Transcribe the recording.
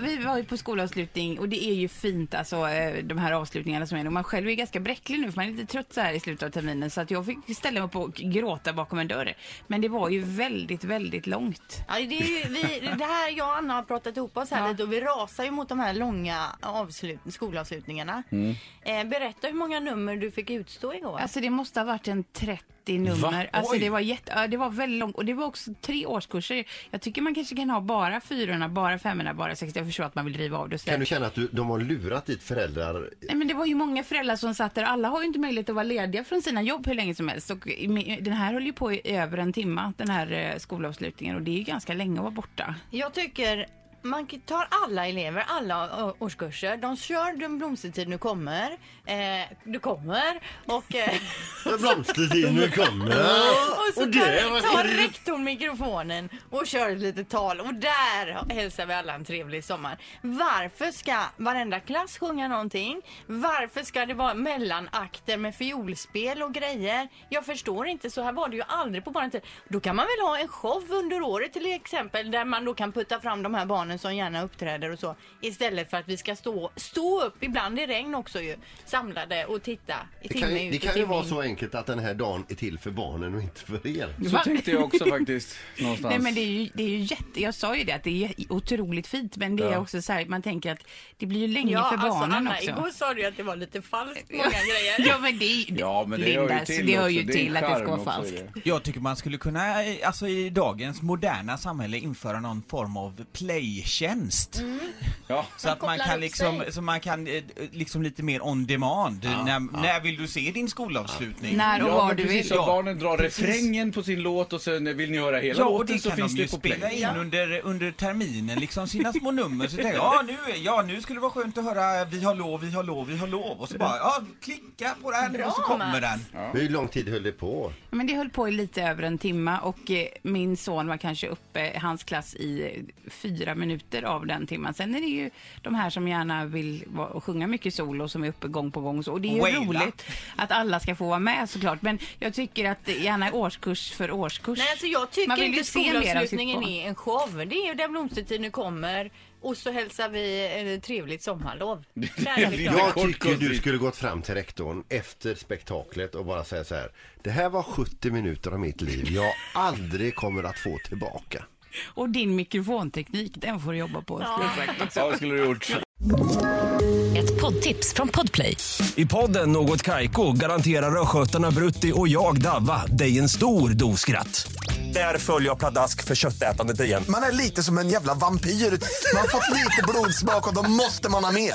vi var ju på skolavslutning och det är ju fint alltså eh, de här avslutningarna som är. Och man själv är ganska bräcklig nu för man är lite trött så här i slutet av terminen så att jag fick ställa mig upp och gråta bakom en dörr. Men det var ju väldigt, väldigt långt. Ja, det, ju, vi, det här jag och Anna har pratat ihop oss här ja. lite och vi rasar ju mot de här långa avslut, skolavslutningarna. Mm. Eh, berätta hur många nummer du fick utstå igår. Alltså det måste ha varit en 30 nummer. Alltså det var, jätte, det var väldigt långt och det var också tre årskurser. Jag tycker man kanske kan ha bara fyrorna, bara femmorna, bara 64 förstå att man vill riva av det. Kan du känna att du, de har lurat dit föräldrar? Nej, men det var ju många föräldrar som satt där. Alla har ju inte möjlighet att vara lediga från sina jobb hur länge som helst. Och den här höll ju på i över en timme, den här eh, skolavslutningen. Och det är ju ganska länge att vara borta. Jag tycker man tar alla elever, alla årskurser. De kör Den blomstertid nu kommer. Eh, du kommer. Och, eh, Blomstertid nu kommer. och så tar, tar rektorn mikrofonen och kör ett litet tal. Och där hälsar vi alla en trevlig sommar. Varför ska varenda klass sjunga någonting? Varför ska det vara mellanakter med fiolspel och grejer? Jag förstår inte, så här var det ju aldrig på våran tid. Då kan man väl ha en show under året till exempel där man då kan putta fram de här barnen som gärna uppträder och så. Istället för att vi ska stå, stå upp, ibland i regn också ju, samlade och titta i Det kan, ju- det kan ju vara så enkelt att den här dagen är till för barnen och inte för er. Så Va? tänkte jag också faktiskt någonstans. Nej men det är ju, det är ju jätte, jag sa ju det att det är otroligt fint. Men det är Ja. också så här, man tänker att det blir ju länge Ja, för alltså barnen Anna, också. igår sa du att det var lite falskt många grejer. Ja men det, Ja, men det hör ju Linda, till det hör ju är till att det ska vara falskt. Jag tycker man skulle kunna, eh, alltså i dagens moderna samhälle införa någon form av playtjänst. Ja. Så att man kan liksom, så man kan eh, liksom lite mer on demand. när, när vill du se din skolavslutning? När och Ja, var men du precis vill. så Ja, barnen drar precis. refrängen på sin låt och sen vill ni höra hela Ja, och låten det så kan finns de ju det på spela play. in Ja. under, under terminen, liksom sina små nummer. Så tänker jag, ja nu, ja nu skulle det vara skönt att höra Vi har lov, vi har lov, vi har lov. Och så bara, ja klicka på den Bra, och så kommer Mats. den. Hur lång tid höll det på? Men det höll på i lite över en timme och eh, min son var kanske uppe, hans klass, i eh, fyra minuter av den timmen. Sen är det ju de här som gärna vill sjunga mycket solo som är uppe gång på gång. och Så. Och det är ju Waila. roligt att alla ska få vara med såklart. Men jag tycker att gärna årskurs för årskurs. Nej, alltså jag Man tycker vill ju inte se mer av sitt skolavslutningen barn. är en show. Det är ju där blomstertid nu kommer och så hälsar vi ett trevligt sommarlov. Där är det Ja, klart. Jag tycker du skulle gått fram till rektorn efter spektaklet och bara säga så här. Det här var 70 minuter av mitt liv jag aldrig kommer att få tillbaka. Och din mikrofonteknik, den får du jobba på. också. Ja, det skulle du gjort. Ett poddtips från Podplay. I podden Något Kaiko garanterar östgötarna Brutti och jag, Davva, dig en stor dos skratt. Där följer jag pladask för köttätandet igen. Man är lite som en jävla vampyr. Man har fått lite blodsmak och då måste man ha mer.